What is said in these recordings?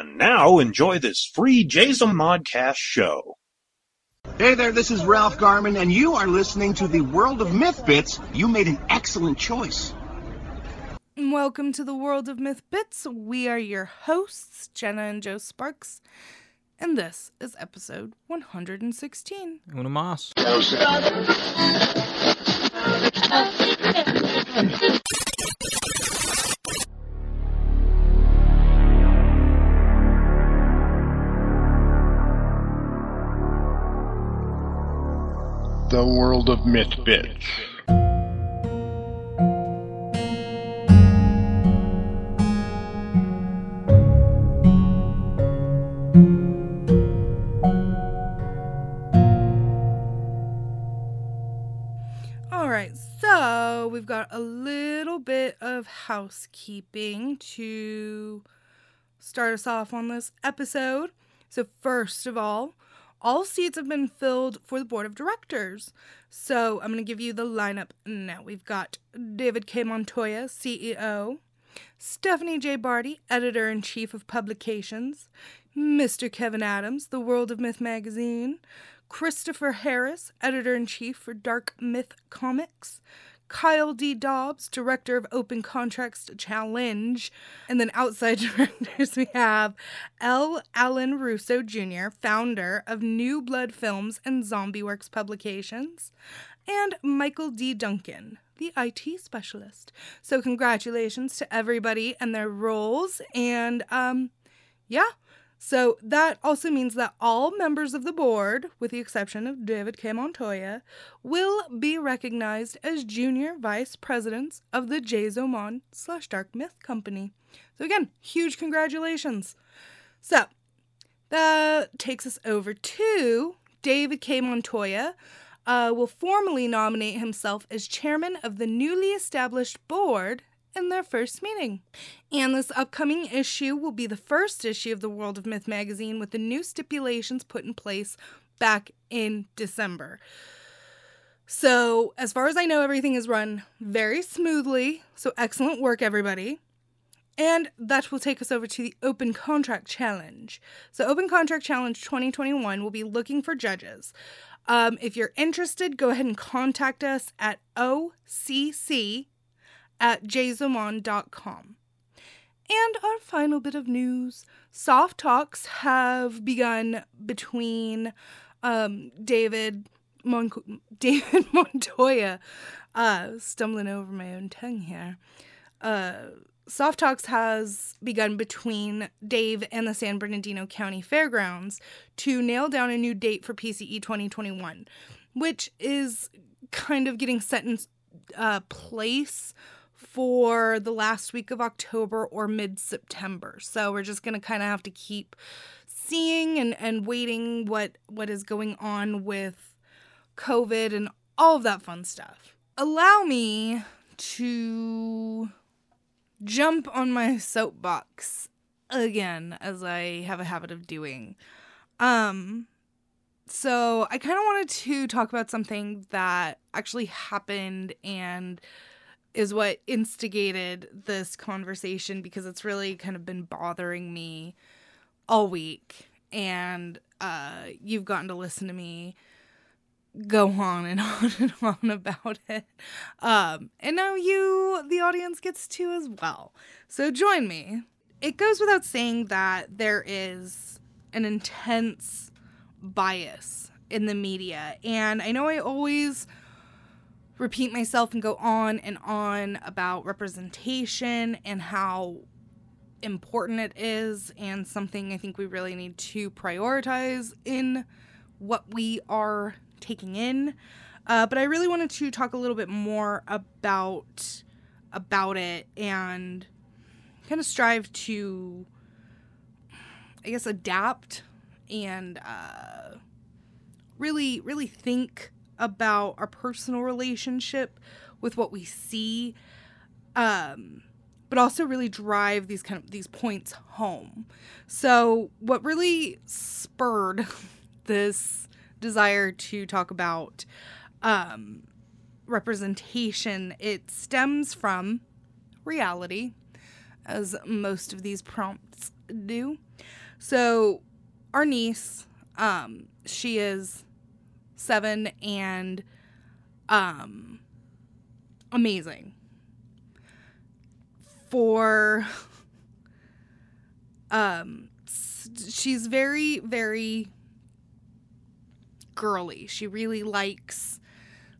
And now enjoy this free Jason Modcast show. Hey there, this is Ralph Garman, and you are listening to the World of Myth Bits. You made an excellent choice. Welcome to the World of Myth Bits. We are your hosts, Jenna and Joe Sparks, and this is episode 116. Una más. The World of Myth Bits. All right, so we've got a little bit of housekeeping to start us off on this episode. So, first of all, all seats have been filled for the board of directors. So, I'm going to give you the lineup now. We've got David K. Montoya, CEO, Stephanie J. Barty, editor in chief of publications, Mr. Kevin Adams, The World of Myth magazine, Christopher Harris, editor in chief for Dark Myth Comics, Kyle D. Dobbs, director of Open Contracts Challenge, and then outside directors we have L. Allen Russo Jr., founder of New Blood Films and Zombie Works Publications, and Michael D. Duncan, the IT specialist. So congratulations to everybody and their roles, and um, yeah. So that also means that all members of the board, with the exception of David K. Montoya, will be recognized as junior vice presidents of the J. Zomon slash Dark Myth Company. So again, huge congratulations. So that takes us over to David K. Montoya. Uh, will formally nominate himself as chairman of the newly established board in their first meeting. And this upcoming issue will be the first issue of the World of Myth magazine with the new stipulations put in place back in December. So, as far as I know, everything is run very smoothly. So, excellent work, everybody. And that will take us over to the Open Contract Challenge. So, Open Contract Challenge 2021 will be looking for judges. Um, if you're interested, go ahead and contact us at OCC at jzomon.com. And our final bit of news soft talks have begun between um, David, Mon- David Montoya, uh, stumbling over my own tongue here. Uh, soft talks has begun between Dave and the San Bernardino County Fairgrounds to nail down a new date for PCE 2021, which is kind of getting set in uh, place for the last week of October or mid September. So we're just going to kind of have to keep seeing and, and waiting what what is going on with COVID and all of that fun stuff. Allow me to jump on my soapbox again as I have a habit of doing. Um so I kind of wanted to talk about something that actually happened and is what instigated this conversation because it's really kind of been bothering me all week. And uh you've gotten to listen to me go on and on and on about it. Um and now you the audience gets to as well. So join me. It goes without saying that there is an intense bias in the media. And i know i always repeat myself and go on and on about representation and how important it is and something I think we really need to prioritize in what we are taking in. Uh, but I really wanted to talk a little bit more about about it and kind of strive to I guess adapt and uh, really really think about our personal relationship with what we see um but also really drive these kind of these points home. So what really spurred this desire to talk about um representation it stems from reality as most of these prompts do. So, our niece, um, she is seven and um, amazing. For um, she's very, very girly. She really likes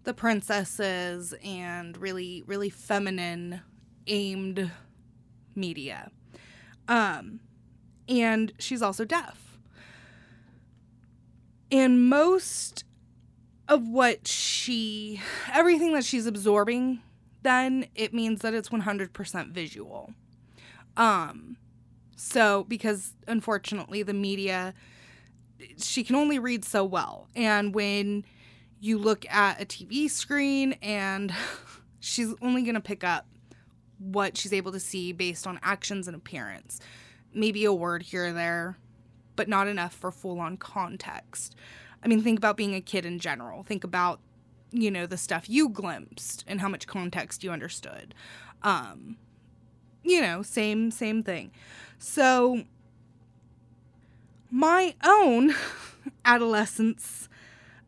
the princesses and really, really feminine aimed media. Um, and she's also deaf. And most of what she, everything that she's absorbing, then it means that it's 100% visual. Um, so, because unfortunately the media, she can only read so well. And when you look at a TV screen and she's only going to pick up what she's able to see based on actions and appearance. Maybe a word here or there, but not enough for full on context. I mean, think about being a kid in general. Think about, you know, the stuff you glimpsed and how much context you understood. Um, you know, same same thing. So my own adolescence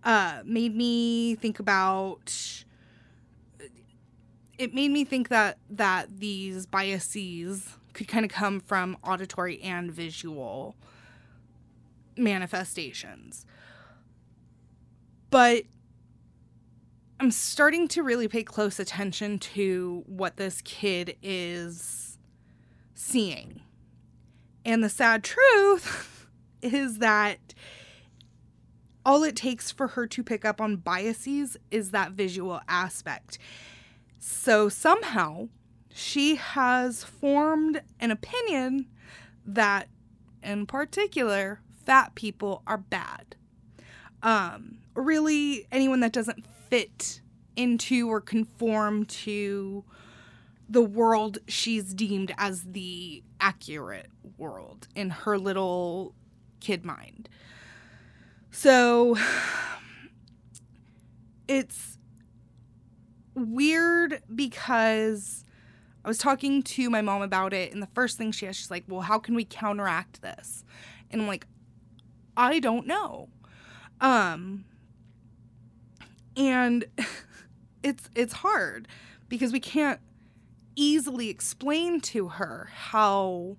uh, made me think about it made me think that that these biases could kind of come from auditory and visual manifestations but i'm starting to really pay close attention to what this kid is seeing and the sad truth is that all it takes for her to pick up on biases is that visual aspect. So somehow she has formed an opinion that, in particular, fat people are bad. Um, really, anyone that doesn't fit into or conform to the world she's deemed as the accurate world in her little kid mind. So it's weird because I was talking to my mom about it, and the first thing she asked, she's like, Well, how can we counteract this? And I'm like, I don't know. Um and it's it's hard because we can't easily explain to her how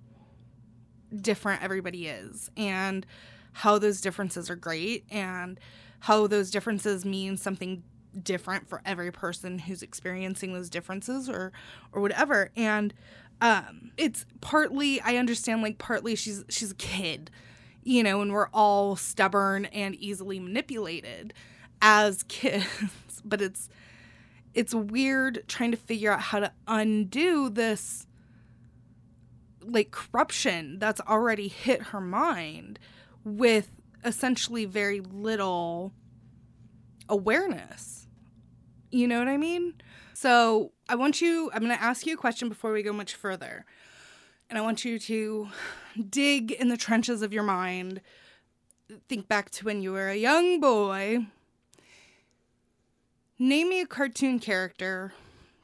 different everybody is and how those differences are great and how those differences mean something different for every person who's experiencing those differences or or whatever. And um it's partly i understand like partly she's she's a kid you know and we're all stubborn and easily manipulated as kids but it's it's weird trying to figure out how to undo this like corruption that's already hit her mind with essentially very little awareness. You know what I mean? So, I want you, I'm going to ask you a question before we go much further. And I want you to dig in the trenches of your mind. Think back to when you were a young boy. Name me a cartoon character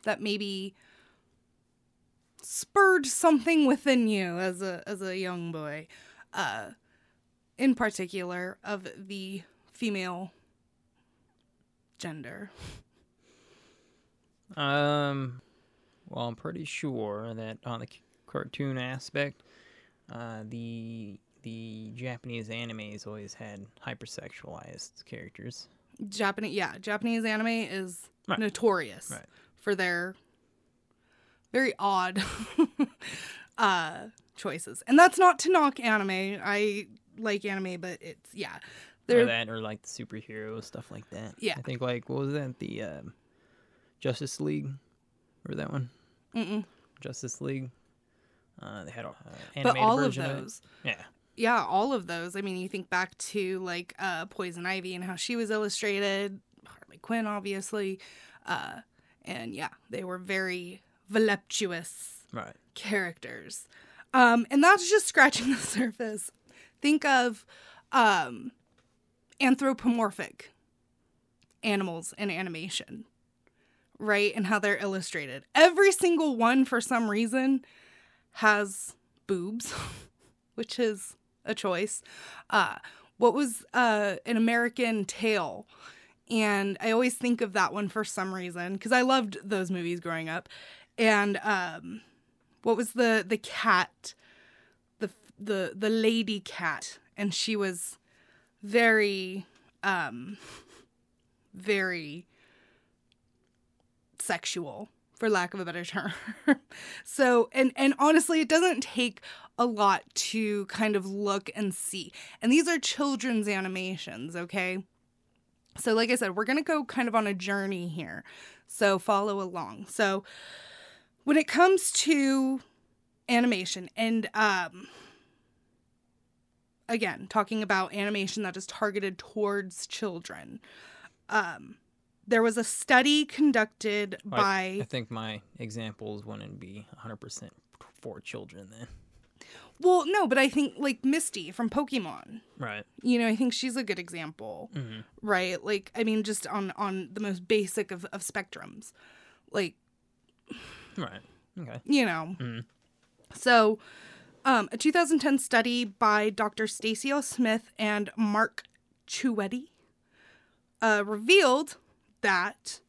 that maybe spurred something within you as a as a young boy. Uh in particular of the female gender. Um, well, I'm pretty sure that on the cartoon aspect, uh, the the Japanese animes always had hypersexualized characters. Japanese, yeah, Japanese anime is Right. notorious Right. for their very odd uh choices. And that's not to knock anime. I like anime, but it's yeah. Or They're that, or like the superhero stuff like that. Yeah. I think like what was that? The um, Justice League, or that one? mm-mm. Justice League. Uh, they had a uh, but animated all of version it. those. Yeah. Yeah, all of those. I mean, you think back to like uh Poison Ivy and how she was illustrated, Harley Quinn obviously. Uh and yeah, they were very voluptuous Right. characters. Um, and that's just scratching the surface. Think of um, anthropomorphic animals in animation, right? And how they're illustrated. Every single one, for some reason, has boobs, which is a choice. Uh, what was uh, an American Tail? And I always think of that one for some reason because I loved those movies growing up. And um, what was the the cat, the the the lady cat, and she was very um, very sexual for lack of a better term. so, and and honestly, it doesn't take a lot to kind of look and see. And these are children's animations, okay? So, like I said, we're going to go kind of on a journey here. So, follow along. So, when it comes to animation and um again, talking about animation that is targeted towards children. Um there was a study conducted I- by I think my examples wouldn't be 100% for children then. Well, no, but I think like Misty from Pokemon. Right. You know, I think she's a good example, Mhm. right? Like, I mean, just on on the most basic of of spectrums, like Right. Okay. you know. Mhm. So, um, a 2010 study by Dr. Stacy L. Smith and Marc Choueiti uh, revealed that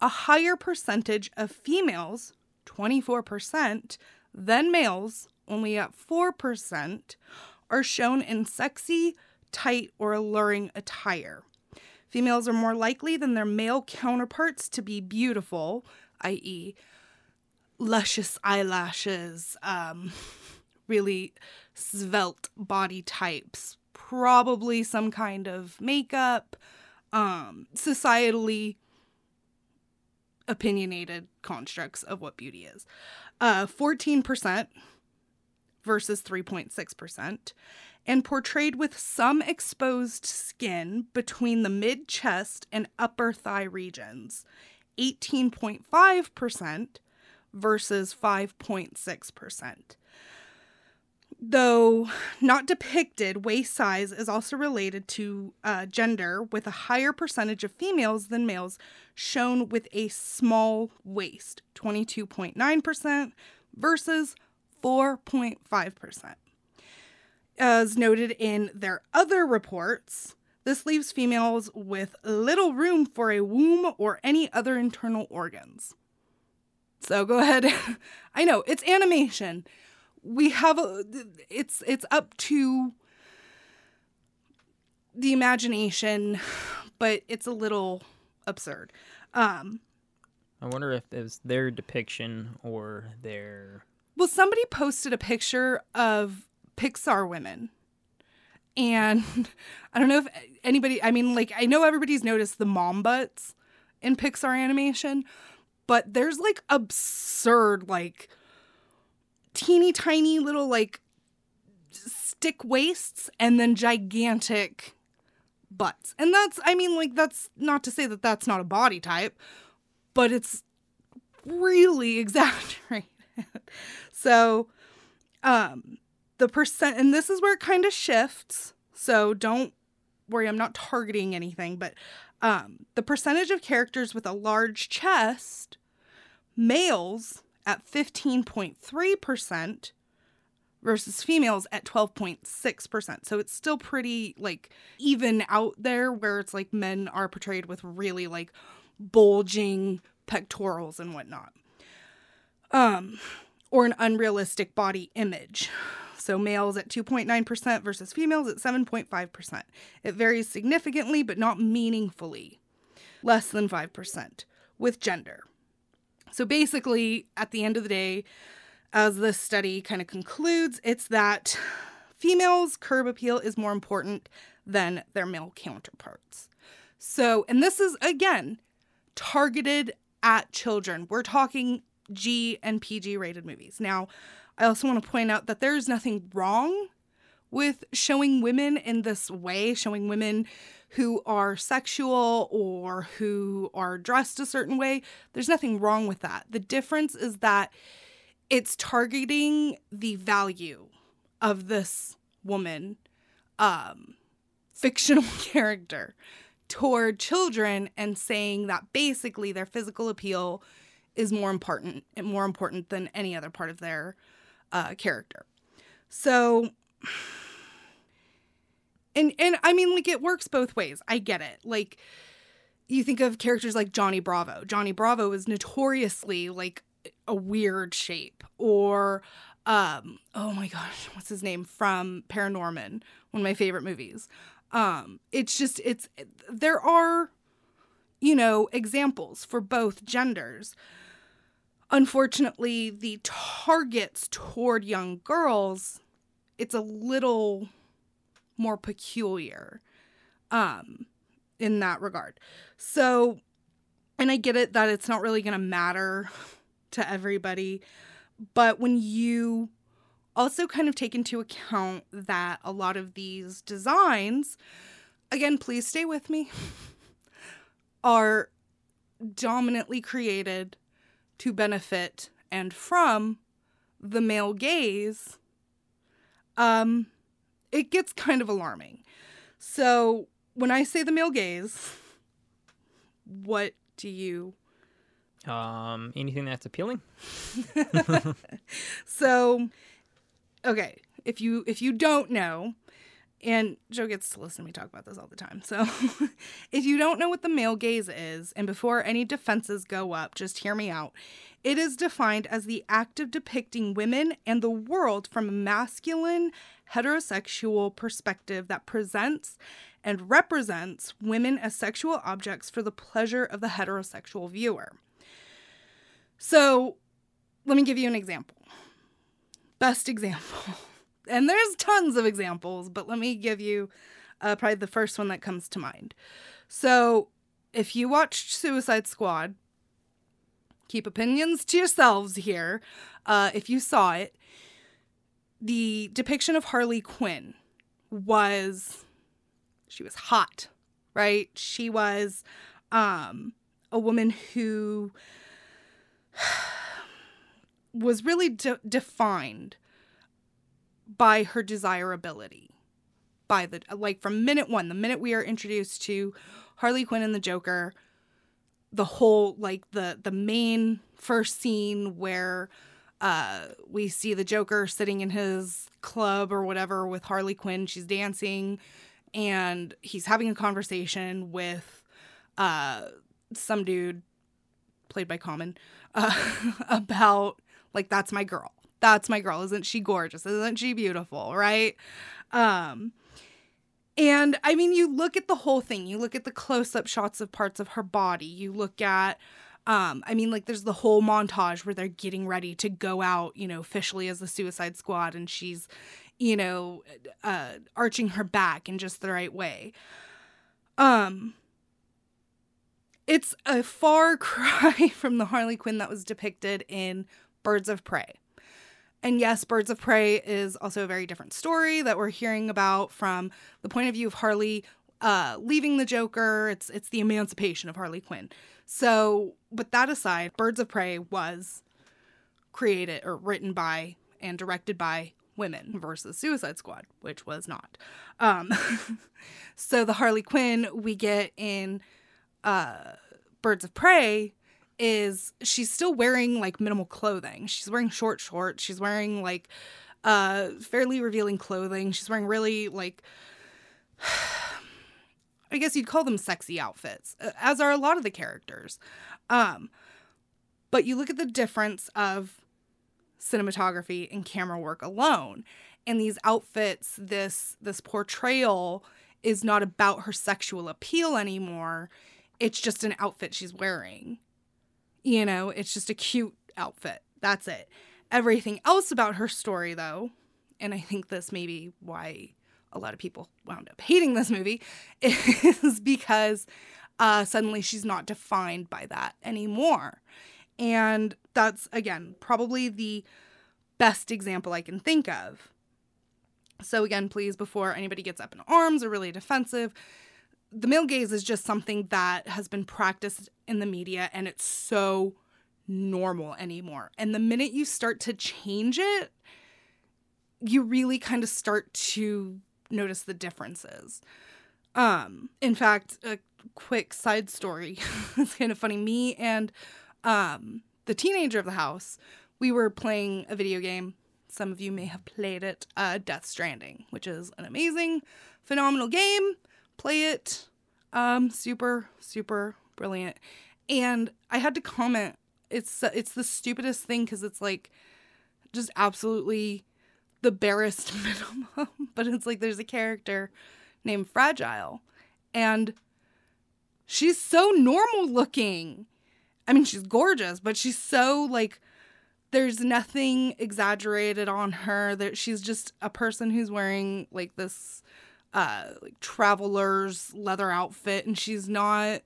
a higher percentage of females, 24%, than males, only at 4%, are shown in sexy, tight, or alluring attire. Females are more likely than their male counterparts to be beautiful, i.e., luscious eyelashes, um, really svelte body types, probably some kind of makeup, um, societally opinionated constructs of what beauty is. Uh, 14% versus 3.6%, and portrayed with some exposed skin between the mid chest and upper thigh regions. 18.5% versus 5.6%. Though not depicted, waist size is also related to uh, gender, with a higher percentage of females than males shown with a small waist, 22.9% versus 4.5%. As noted in their other reports, this leaves females with little room for a womb or any other internal organs. So go ahead. I know it's animation. We have a it's it's up to the imagination, but it's a little absurd. Um I wonder if it was their depiction or their. well somebody posted a picture of Pixar women. And I don't know if anybody I mean like I know everybody's noticed the mom butts in Pixar animation, but there's like absurd like teeny tiny little like stick waists and then gigantic butts. And that's I mean like that's not to say that that's not a body type, but it's really exaggerated. so um the percent and this is where it kind of shifts. So don't worry, I'm not targeting anything, but um the percentage of characters with a large chest males at 15.3% versus females at 12.6%. So it's still pretty like even out there where it's like men are portrayed with really like bulging pectorals and whatnot. Um or an unrealistic body image. So males at 2.9% versus females at 7.5%. It varies significantly but not meaningfully. Less than 5% with gender. So basically, at the end of the day, as this study kind of concludes, it's that females' curb appeal is more important than their male counterparts. So, and this is again targeted at children. We're talking G and PG rated movies. Now, I also want to point out that there's nothing wrong with showing women in this way, showing women who are sexual or who are dressed a certain way. There's nothing wrong with that. The difference is that it's targeting the value of this woman, um, fictional character toward children and saying that basically their physical appeal is more important more important than any other part of their uh, character. So And and I mean like it works both ways. I get it. Like you think of characters like Johnny Bravo. Johnny Bravo is notoriously like a weird shape or um oh my gosh, what's his name from Paranorman, one of my favorite movies. Um it's just it's there are you know examples for both genders. Unfortunately, the targets toward young girls it's a little more peculiar um in that regard. So and I get it that it's not really going to matter to everybody, but when you also kind of take into account that a lot of these designs again, please stay with me are dominantly created to benefit and from the male gaze um it gets kind of alarming. So, when I say the male gaze, what do you Um, anything that's appealing? so okay if you if you don't know and joe gets to listen to me talk about this all the time. So if you don't know what the male gaze is and before any defenses go up just hear me out it is defined as the act of depicting women and the world from a masculine heterosexual perspective that presents and represents women as sexual objects for the pleasure of the heterosexual viewer. So let me give you an example. Best example. And there's tons of examples, but let me give you uh, probably the first one that comes to mind. So, if you watched Suicide Squad, keep opinions to yourselves here. Uh, if you saw it, the depiction of Harley Quinn was she was hot, right? She was um, a woman who was really de- defined by her desirability. By the like from minute 1 the minute we are introduced to Harley Quinn and the Joker the whole like the the main first scene where uh we see the Joker sitting in his club or whatever with Harley Quinn she's dancing and he's having a conversation with uh some dude played by Common uh, about like that's my girl that's my girl. Isn't she gorgeous? Isn't she beautiful right? Um and i mean you look at the whole thing. You look at the close-up shots of parts of her body. You look at um i mean like there's the whole montage where they're getting ready to go out you know officially as the suicide squad and she's you know uh arching her back in just the right way. Um it's a far cry from the Harley Quinn that was depicted in Birds of Prey. And yes, Birds of Prey is also a very different story that we're hearing about from the point of view of Harley uh, leaving the Joker. It's it's the emancipation of Harley Quinn. So, but that aside, Birds of Prey was created or written by and directed by women versus Suicide Squad, which was not. Um, so the Harley Quinn we get in uh, Birds of Prey is she's still wearing like minimal clothing. She's wearing short shorts. She's wearing like uh fairly revealing clothing. She's wearing really like I guess you'd call them sexy outfits, uh, as are a lot of the characters. Um but you look at the difference of cinematography and camera work alone and these outfits this this portrayal is not about her sexual appeal anymore it's just an outfit she's wearing you know, it's just a cute outfit. That's it. Everything else about her story, though, and I think this may be why a lot of people wound up hating this movie, is because uh, suddenly she's not defined by that anymore. And that's, again, probably the best example I can think of. So, again, please, before anybody gets up in arms or really defensive, the male gaze is just something that has been practiced in the media and it's so normal anymore. And the minute you start to change it, you really kind of start to notice the differences. Um, in fact, a quick side story. it's kind of funny. Me and um the teenager of the house, we were playing a video game, some of you may have played it, uh, Death Stranding, which is an amazing, phenomenal game. Play it. Um, super, super brilliant. And I had to comment. It's it's the stupidest thing because it's like just absolutely the barest minimum. but it's like there's a character named Fragile, and she's so normal looking. I mean, she's gorgeous, but she's so like there's nothing exaggerated on her. That she's just a person who's wearing like this uh like traveler's leather outfit and she's not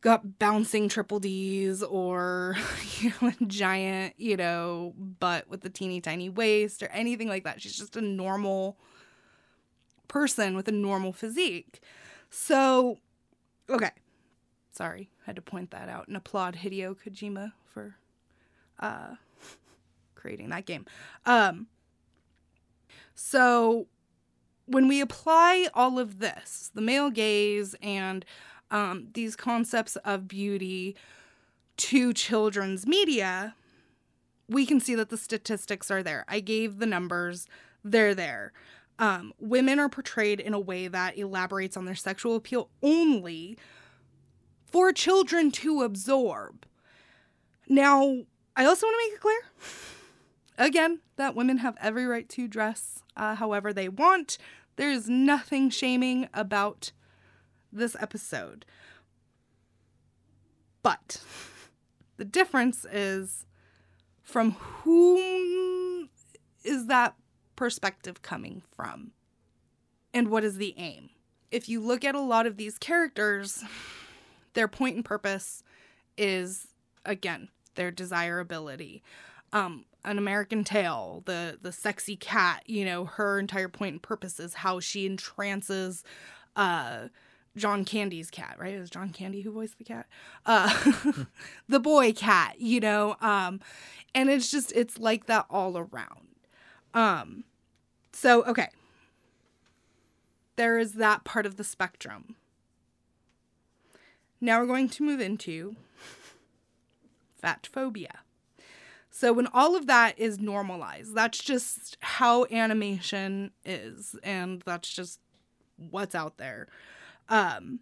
got bouncing triple D's or you know a giant, you know, butt with a teeny tiny waist or anything like that. She's just a normal person with a normal physique. So, okay. Sorry, had to point that out and applaud Hideo Kojima for uh creating that game. Um so when we apply all of this, the male gaze and um, these concepts of beauty to children's media, we can see that the statistics are there. I gave the numbers, they're there. Um, women are portrayed in a way that elaborates on their sexual appeal only for children to absorb. Now, I also want to make it clear again that women have every right to dress uh, however they want. There's nothing shaming about this episode. But the difference is from whom is that perspective coming from? And what is the aim? If you look at a lot of these characters, their point and purpose is again their desirability. Um, an American Tail, the the sexy cat, you know, her entire point and purpose is how she entrances uh John Candy's cat, right? It was John Candy who voiced the cat. Uh the boy cat, you know. Um and it's just it's like that all around. Um so okay. There is that part of the spectrum. Now we're going to move into fat phobia. So when all of that is normalized, that's just how animation is and that's just what's out there. Um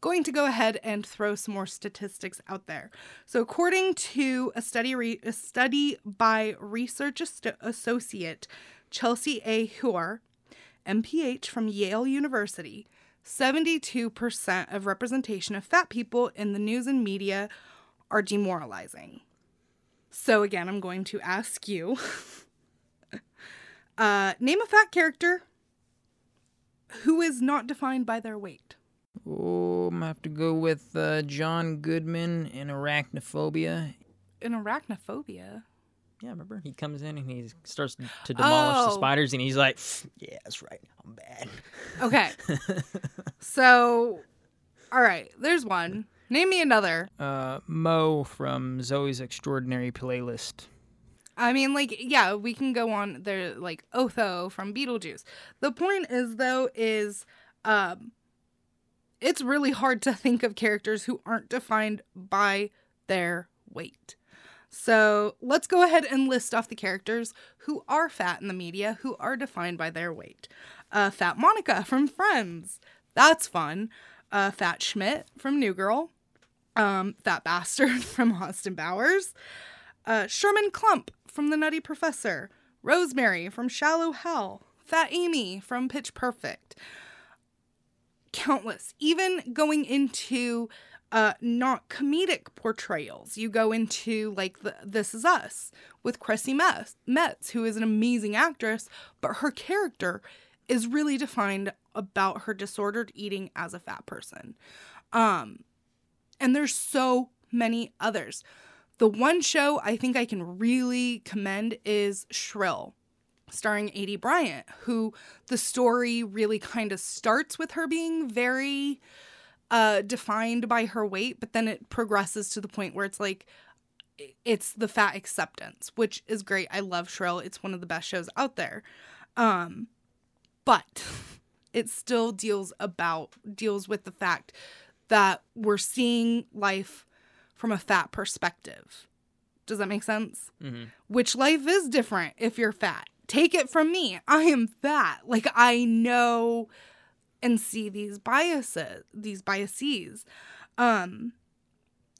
going to go ahead and throw some more statistics out there. So according to a study re- a study by research associate Chelsea A. Heuer, MPH from Yale University, 72% of representation of fat people in the news and media are demoralizing. So again, I'm going to ask you uh, name a fat character who is not defined by their weight. Oh, I'm gonna have to go with uh, John Goodman in Arachnophobia. In arachnophobia. Yeah, remember? He comes in and he starts to demolish the Oh. spiders, and he's like, "Yeah, that's right. I'm bad." Okay. so, all right, there's one. Name me another. Uh, Mo from Zoey's Extraordinary Playlist. I mean, like, yeah, we can go on there, like Otho from Beetlejuice. The point is, though, is um, it's really hard to think of characters who aren't defined by their weight. So let's go ahead and list off the characters who are fat in the media, who are defined by their weight. Uh, fat Monica from Friends. That's fun. Uh, fat Schmidt from New Girl. Um, fat Bastard from Austin Powers uh, Sherman Clump from The Nutty Professor, Rosemary from Shallow Hal, Fat Amy from Pitch Perfect. Countless. Even going into uh, not comedic portrayals, you go into like the, This Is Us with Metz, Metz, who is an amazing actress, but her character is really defined about her disordered eating as a fat person. Um, and there's so many others. The one show I think I can really commend is Shrill, starring Aidy Bryant, who the story really kind of starts with her being very uh, defined by her weight, but then it progresses to the point where it's like it's the fat acceptance, which is great. I love Shrill. It's one of the best shows out there. Um, but it still deals about deals with the fact that we're seeing life from a fat perspective Does that make sense? hmm Which life is different if you're fat. Take it from me. I am fat. Like I know and see these biases, these biases. Um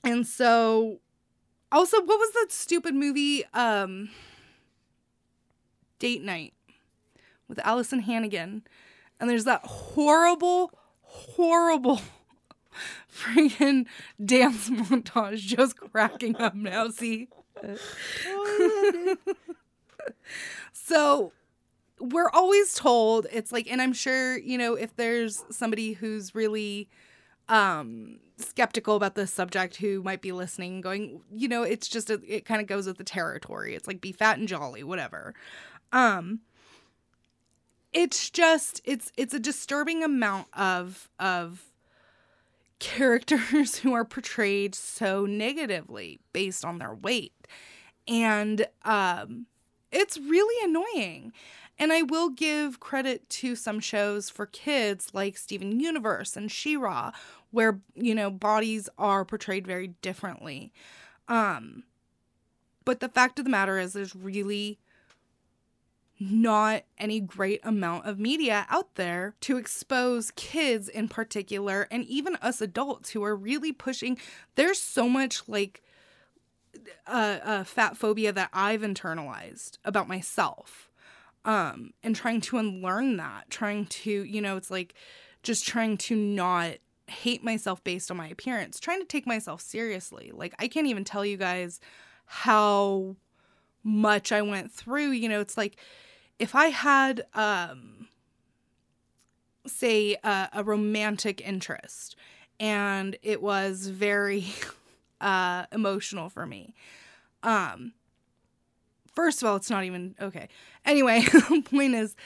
and so also what was that stupid movie um Date Night with Alyson Hannigan. And there's that horrible horrible freaking dance montage just cracking up now see? So we're always told it's like and i'm sure you know if there's somebody who's really um skeptical about this subject who might be listening going you know it's just a, it kind of goes with the territory. It's like be fat and jolly whatever. Um it's just it's it's a disturbing amount of of characters who are portrayed so negatively based on their weight. And um it's really annoying. And I will give credit to some shows for kids like Steven Universe and She-Ra where you know bodies are portrayed very differently. Um but the fact of the matter is there's really not any great amount of media out there to expose kids in particular and even us adults who are really pushing. There's so much like uh, uh fat phobia that I've internalized about myself um and trying to unlearn that trying to you know it's like just trying to not hate myself based on my appearance trying to take myself seriously. Like I can't even tell you guys how much I went through you know it's like if I had um say a, a romantic interest and it was very uh emotional for me um first of all it's not even okay. Anyway the point is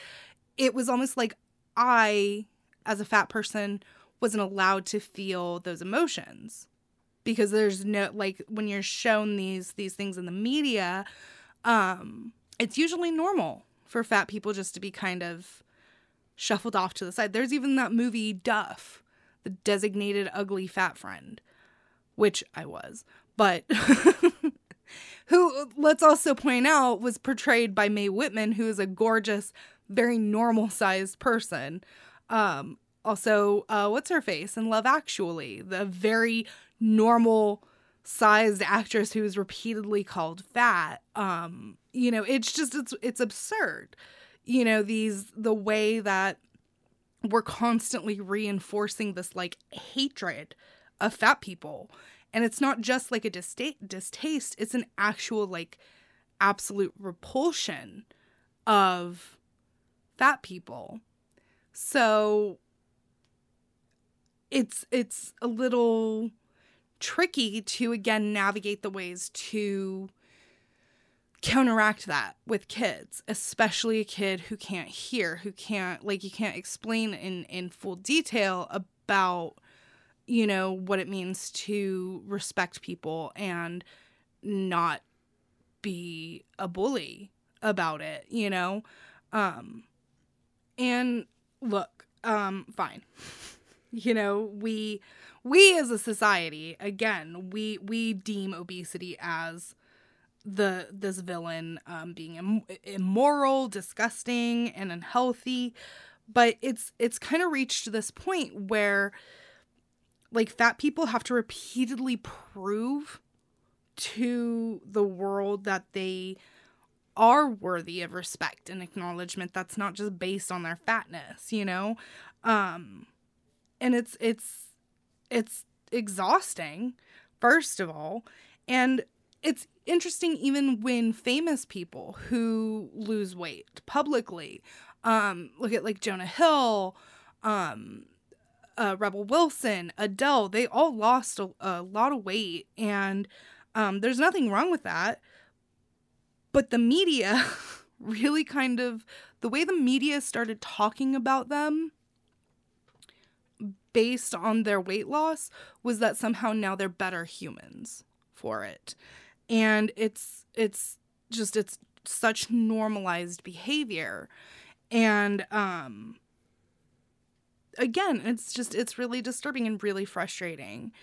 it was almost like i as a fat person wasn't allowed to feel those emotions because there's no like when you're shown these these things in the media um it's usually normal for fat people just to be kind of shuffled off to the side there's even that movie duff the designated ugly fat friend which i was but who let's also point out was portrayed by Mae Whitman, who is a gorgeous, very normal sized person. Um, also, uh, what's her face in Love Actually, the very normal sized actress who is repeatedly called fat. Um, you know, it's just it's it's absurd. You know, these the way that we're constantly reinforcing this like hatred of fat people and it's not just like a dista- distaste it's an actual like absolute repulsion of fat people so it's it's a little tricky to again navigate the ways to counteract that with kids especially a kid who can't hear who can't like you can't explain in in full detail about you know what it means to respect people and not be a bully about it you know? Um and look um fine you know we we as a society again we we deem obesity as the this villain um being Im- immoral disgusting and unhealthy. But it's it's kind of reached this point where like fat people have to repeatedly prove to the world that they are worthy of respect and acknowledgement that's not just based on their fatness you know? Um and it's it's it's exhausting first of all and it's interesting even when famous people who lose weight publicly um look at like jonah hill um uh, Rebel Wilson, Adele, they all lost a, a lot of weight, and um, there's nothing wrong with that. But the media really kind of, the way the media started talking about them based on their weight loss was that somehow now they're better humans for it. And it's, it's just, it's such normalized behavior. And, um, again it's just it's really disturbing and really frustrating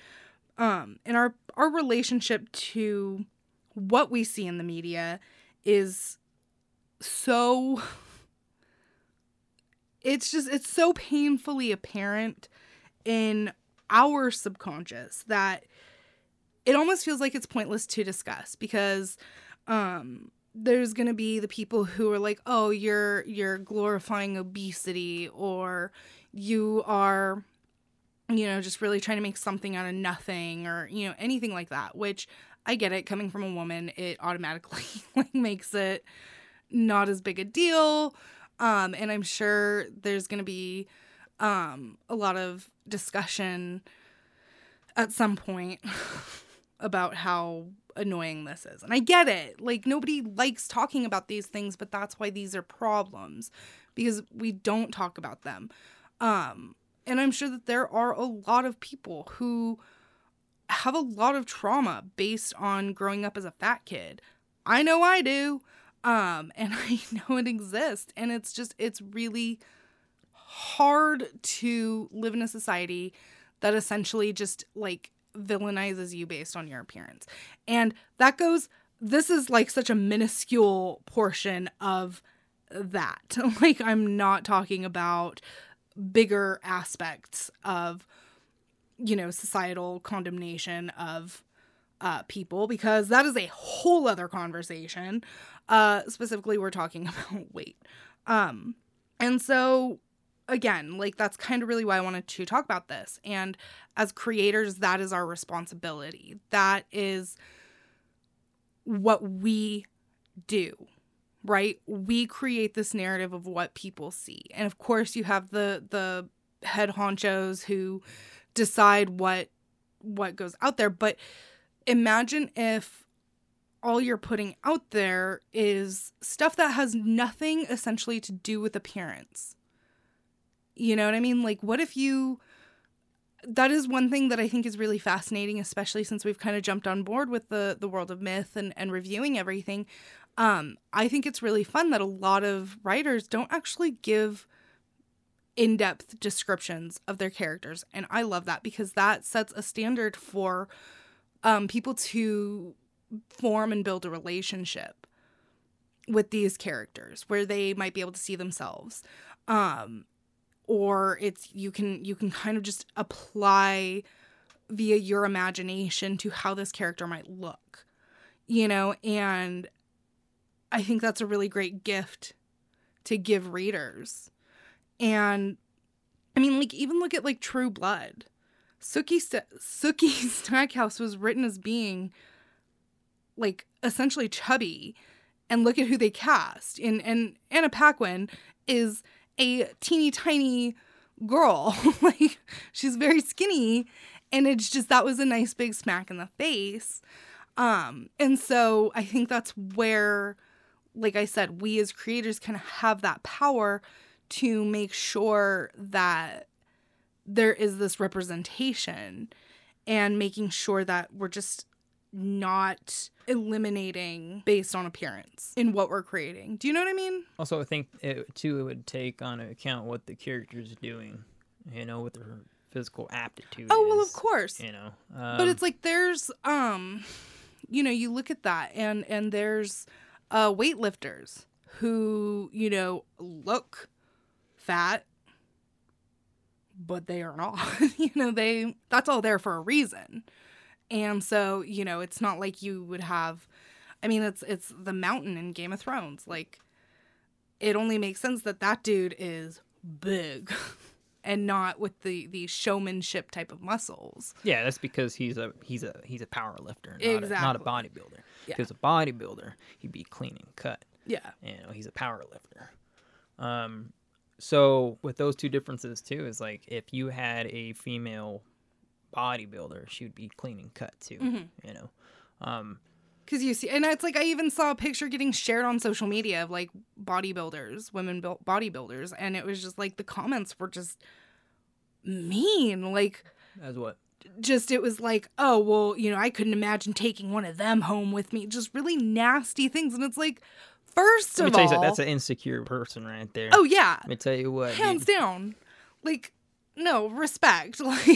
um and our our relationship to what we see in the media is so it's just it's so painfully apparent in our subconscious that it almost feels like it's pointless to discuss because um there's going to be the people who are like oh you're you're glorifying obesity or you are you know just really trying to make something out of nothing or you know anything like that which i get it. Coming from a woman it automatically like makes it not as big a deal. Um and i'm sure there's going to be um a lot of discussion at some point about how annoying this is. And I get it. Like nobody likes talking about these things, but that's why these are problems because we don't talk about them. Um and I'm sure that there are a lot of people who have a lot of trauma based on growing up as a fat kid. I know I do. Um and I know it exists and it's just it's really hard to live in a society that essentially just like villainizes you based on your appearance. And that goes, this is like such a minuscule portion of that. like, I'm not talking about bigger aspects of, you know, societal condemnation of uh, people because that is a whole other conversation. Uh, specifically, we're talking about weight. Um, and so again, like that's kind of really why I wanted to talk about this. And as creators, that is our responsibility. That is what we do, right? We create this narrative of what people see. And of course, you have the the head honchos who decide what what goes out there, but imagine if all you're putting out there is stuff that has nothing essentially to do with appearance you know what I mean? Like, what if you. That is one thing that I think is really fascinating, especially since we've kind of jumped on board with the the world of myth and, and reviewing everything. Um, I think it's really fun that a lot of writers don't actually give in-depth descriptions of their characters and i love that because that sets a standard for um, people to form and build a relationship with these characters where they might be able to see themselves um, or it's you can you can kind of just apply via your imagination to how this character might look you know? And i think that's a really great gift to give readers. And i mean like even look at like true blood. Sookie St- Sookie Stackhouse was written as being like essentially chubby and look at who they cast. And and Anna Paquin is a teeny tiny girl. like she's very skinny and it's just that was a nice big smack in the face. Um and so I think that's where like I said we as creators kind of have that power to make sure that there is this representation and making sure that we're just not eliminating based on appearance in what we're creating. Do you know what I mean? Also, I think it, too it would take on account what the character's doing, you know, what their physical aptitude. Oh well, of course. You know, um, but it's like there's um, you know, you look at that and and there's uh weightlifters who you know look fat but they are not you know they that's all there for a reason and so, you know, it's not like you would have I mean, it's it's the mountain in Game of Thrones. Like it only makes sense that that dude is big and not with the the showmanship type of muscles. Yeah, that's because he's a he's a he's a power lifter, not, Exactly. a, not a bodybuilder. Yeah. If he was a bodybuilder, he'd be clean and cut. Yeah. You know, he's a power lifter. Um, so with those two differences too, is like if you had a female bodybuilder, she would be clean and cut too. Mhm. You know, um, Cause you see, and it's like I even saw a picture getting shared on social media of like bodybuilders, women built bodybuilders, and it was just like the comments were just mean. Like, as what? just it was like, oh well, you know, I couldn't imagine taking one of them home with me. Just really nasty things, and it's like, first Let me of tell you all, something. That's an insecure person right there. oh yeah, Let me tell you what. hands dude. down, like no respect. Like,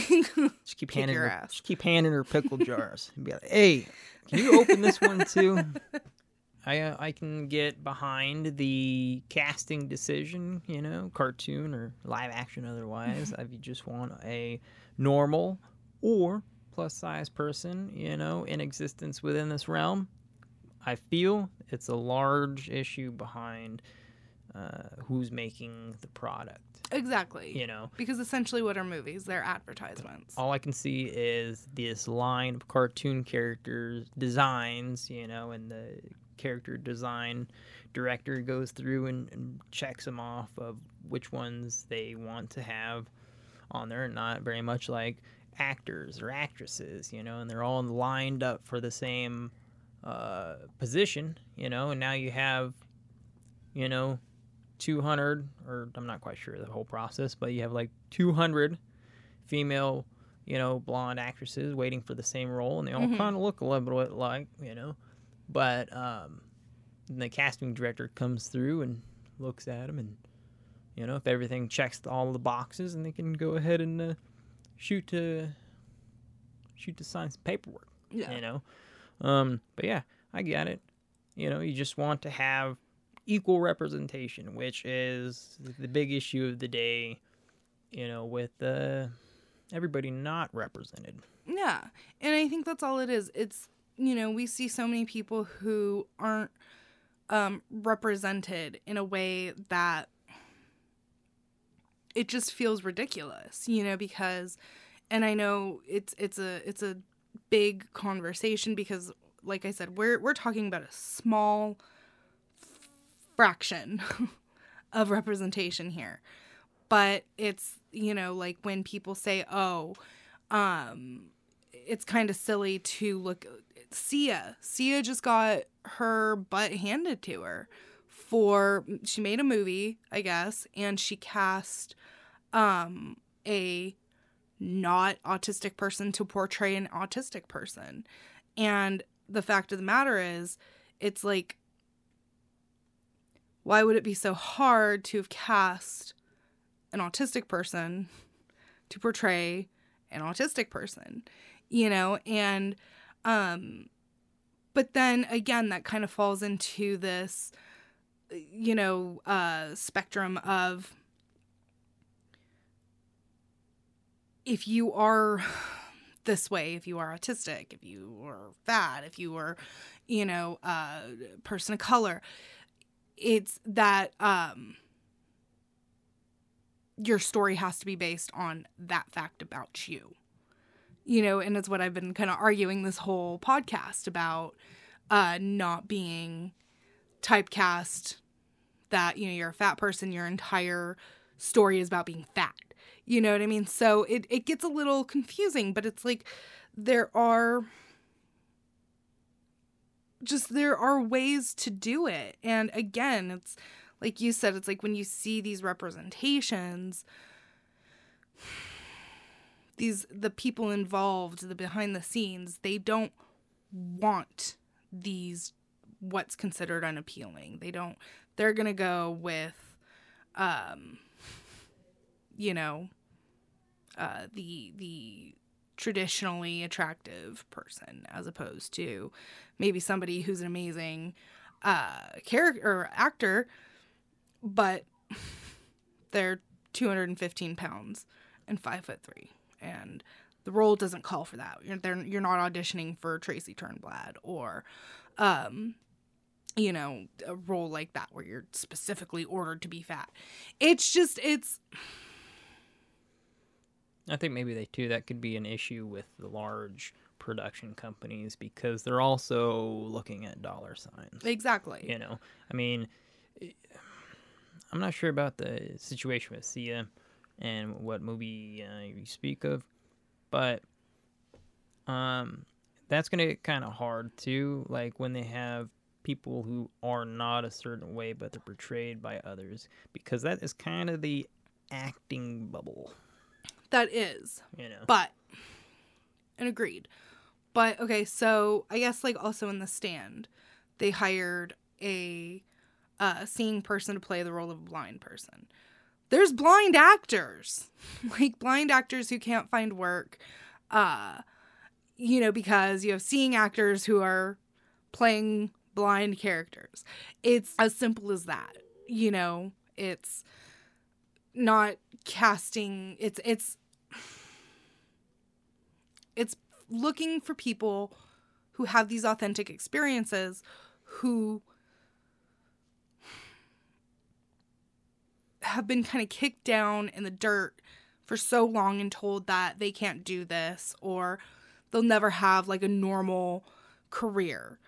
Just keep handing your her, ass. just keep handing her pickle jars and be like, "Hey, can you open this one too?" I uh, I can get behind the casting decision, you know, cartoon or live action otherwise. if you just want a normal or plus size person, you know, in existence within this realm, I feel it's a large issue behind uh, who's making the product. Exactly. You know, Because essentially, what are movies? They're advertisements. all I can see is this line of cartoon characters designs, you know, and the character design director goes through and, and checks them off of which ones they want to have on there, not very much like actors or actresses, you know, and they're all lined up for the same uh, position, you know, and now you have, you know, 200, or I'm not quite sure the whole process, but you have like 200 female, you know, blonde actresses waiting for the same role, and they all Mhm. kind of look a little bit like, you know, but um, the casting director comes through and looks at them, and you know, if everything checks all the boxes, and they can go ahead and uh, shoot to shoot to sign some paperwork yeah. you know um but yeah i get it you know you just want to have equal representation which is the big issue of the day you know with uh everybody not represented Yeah. And I think that's all it is. It's, you know, we see so many people who aren't um, represented in a way that it just feels ridiculous, you know, because and I know it's it's a it's a big conversation because like I said, we're we're talking about a small fraction of representation here. But it's, you know, like when people say, "Oh, um it's kind of silly to look Sia. Sia just got her butt handed to her for she made a movie, I guess, and she cast um a not autistic person to portray an autistic person. And the fact of the matter is, it's like why would it be so hard to have cast an autistic person to portray an autistic person you know? And um but then again that kind of falls into this you know uh spectrum of if you are this way if you are autistic if you are fat if you are you know uh person of color it's that um your story has to be based on that fact about you. You know and it's what i've been kind of arguing this whole podcast about uh not being typecast that you know you're a fat person your entire story is about being fat. You know what i mean? So it, it gets a little confusing but it's like there are just there are ways to do it. And again it's like you said it's like when you see these representations these the people involved the behind the scenes they don't want these what's considered unappealing. They don't they're gonna go with um you know uh the the traditionally attractive person as opposed to maybe somebody who's an amazing uh character or actor but they're 215 pounds and five foot three and the role doesn't call for that. You're, they're, you're not auditioning for tracy turnblad or um you know a role like that where you're specifically ordered to be fat. It's just it's i think maybe they too that could be an issue with the large production companies because they're also looking at dollar signs exactly. you know? I mean i'm not sure about the situation with sia and what movie uh, you speak of but um that's gonna get kind of hard too like when they have people who are not a certain way but they're portrayed by others because that is kind of the acting bubble that is. You know. But and agreed. But okay so i guess like also in the stand they hired a uh seeing person to play the role of a blind person. There's blind actors, like blind actors who can't find work, uh, you know, because you have seeing actors who are playing blind characters. It's as simple as that, you know. It's not casting. It's it's it's looking for people who have these authentic experiences who have been kind of kicked down in the dirt for so long and told that they can't do this or they'll never have like a normal career.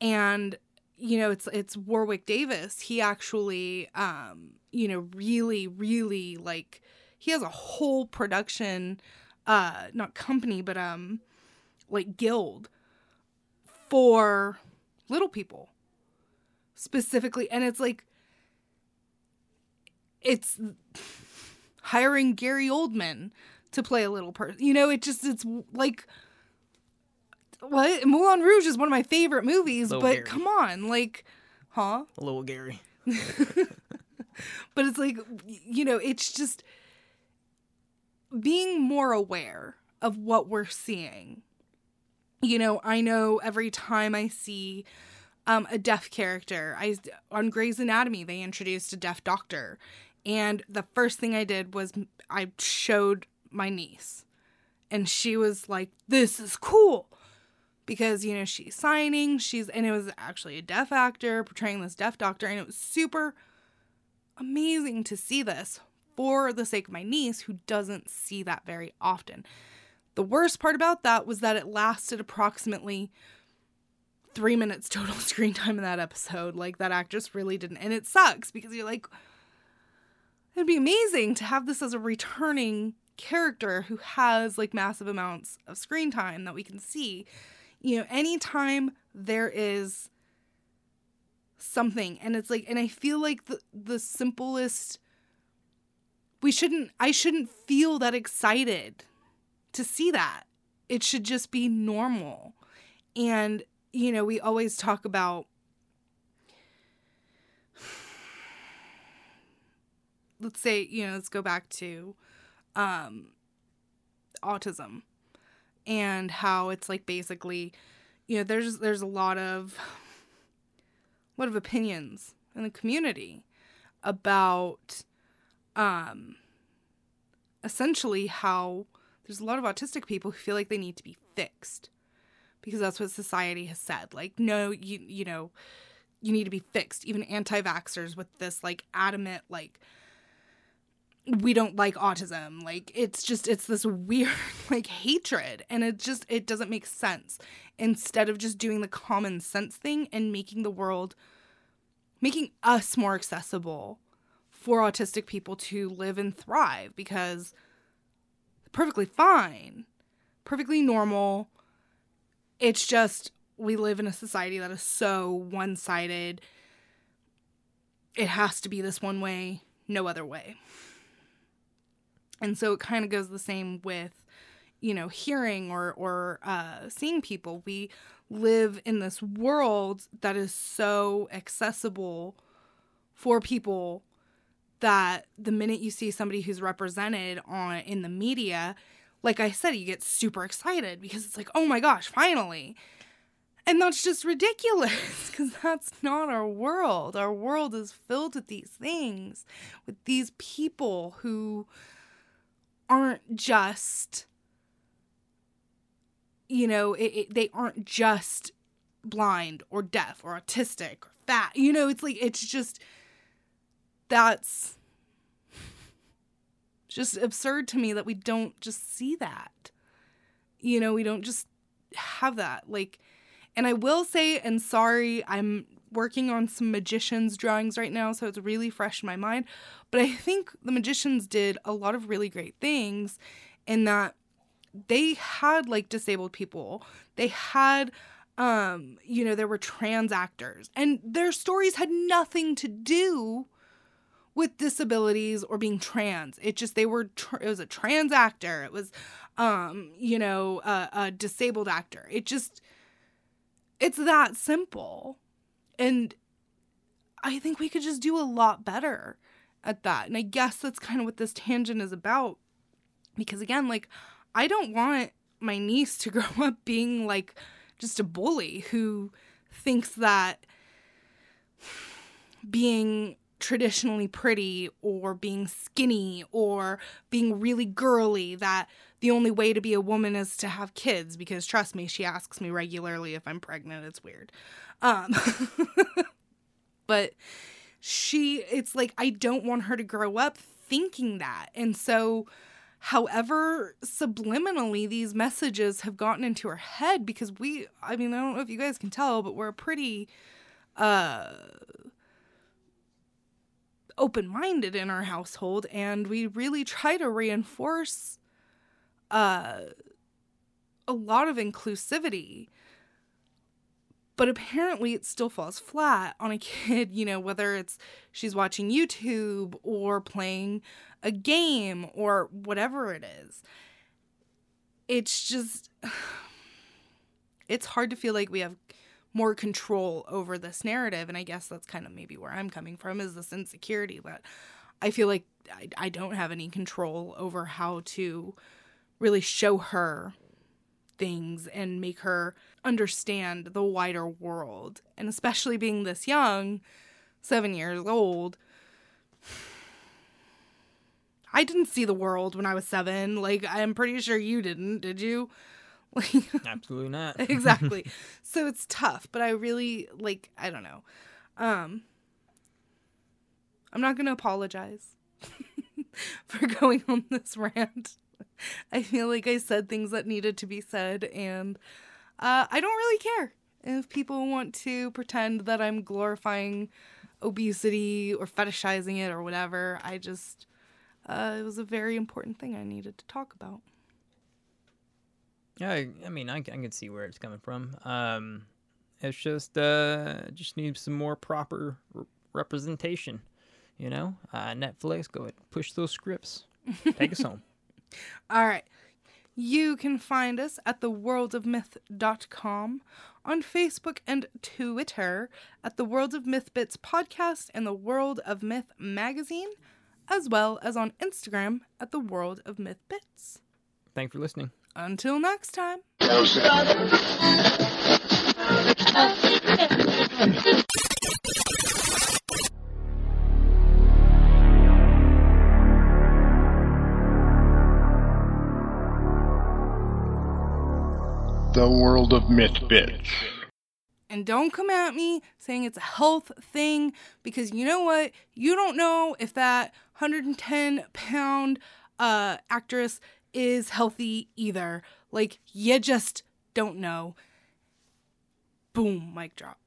And you know, it's it's Warwick Davis. He actually um, you know, really really like he has a whole production uh not company but um like guild for little people specifically and it's like it's hiring Gary Oldman to play a little person. You know, it just it's like what Moulin Rouge is one of my favorite movies, Little but Gary. come on, like, huh? A Little Gary. But it's like, you know, it's just being more aware of what we're seeing. You know, I know every time I see um, a deaf character, I on Grey's Anatomy they introduced a deaf doctor, and the first thing I did was I showed my niece, and she was like, "This is cool." Because you know she's signing, she's and it was actually a deaf actor portraying this deaf doctor, and it was super amazing to see this for the sake of my niece who doesn't see that very often. The worst part about that was that it lasted approximately three minutes total screen time in that episode. Like that actress really didn't. And it sucks because you're like, it'd be amazing to have this as a returning character who has like massive amounts of screen time that we can see. You know, anytime there is something and it's like and I feel like the the simplest we shouldn't I shouldn't feel that excited to see that. It should just be normal. And you know, we always talk about let's say, you know, let's go back to um autism and how it's like basically, you know, there's there's a lot of lot of opinions in the community about um essentially how there's a lot of autistic people who feel like they need to be fixed because that's what society has said. Like no you you know you need to be fixed. Even anti-vaxxers with this like adamant like we don't like autism. Like it's just it's this weird like hatred. And it just it doesn't make sense. Instead of just doing the common sense thing and making the world making us more accessible for autistic people to live and thrive because perfectly fine perfectly normal. It's just we live in a society that is so one-sided. It has to be this one way no other way and so it kind of goes the same with you know hearing or or uh, seeing people. We live in this world that is so accessible for people that the minute you see somebody who's represented on in the media like i said you get super excited because it's like oh my gosh finally. And that's just ridiculous because that's not our world. Our world is filled with these things with these people who aren't just you know it, it, they aren't just blind or deaf or autistic or fat. You know it's like it's just that's just absurd to me that we don't just see that. You know we don't just have that. Like and i will say and sorry i'm working on some magicians drawings right now so it's really fresh in my mind. But i think the magicians did a lot of really great things in that they had like disabled people. They had um you know there were trans actors and their stories had nothing to do with disabilities or being trans. It just they were tr- it was a trans actor. It was um you know a, a disabled actor. It just it's that simple and i think we could just do a lot better at that. And I guess that's kind of what this tangent is about. Because again, like, I don't want my niece to grow up being like just a bully who thinks that being traditionally pretty or being skinny or being really girly that the only way to be a woman is to have kids because trust me she asks me regularly if i'm pregnant. It's weird. Um but she it's like i don't want her to grow up thinking that. And so however subliminally these messages have gotten into her head because we i mean i don't know if you guys can tell but we're a pretty uh open-minded in our household and we really try to reinforce uh a lot of inclusivity. But apparently it still falls flat on a kid you know whether it's she's watching youtube or playing a game or whatever it is. It's just it's hard to feel like we have more control over this narrative and i guess that's kind of maybe where i'm coming from is this insecurity that i feel like i, I don't have any control over how to really show her things and make her understand the wider world. And especially being this young seven years old i didn't see the world when i was seven. Like i'm pretty sure you didn't did you Absolutely not. exactly. So it's tough but i really like i don't know. Um i'm not gonna apologize for going on this rant. I feel like i said things that needed to be said and uh, i don't really care if people want to pretend that i'm glorifying obesity or fetishizing it or whatever. I just uh, it was a very important thing i needed to talk about Yeah, I, mean, I mean, I, I can see where it's coming from. Um, it's just uh, just needs some more proper r- representation. You know, uh, Netflix, go ahead, push those scripts, take us home. All right. You can find us at theworldofmyth.com, on Facebook and Twitter at the World of Myth Bits podcast and the World of Myth magazine, as well as on Instagram at the World of Myth Bits. Thanks for listening. Until next time. The World of Myth Bits. And don't come at me saying it's a health thing because you know what? You don't know if that 110 pound uh, actress is healthy either. Like, you just don't know. Boom, mic drop.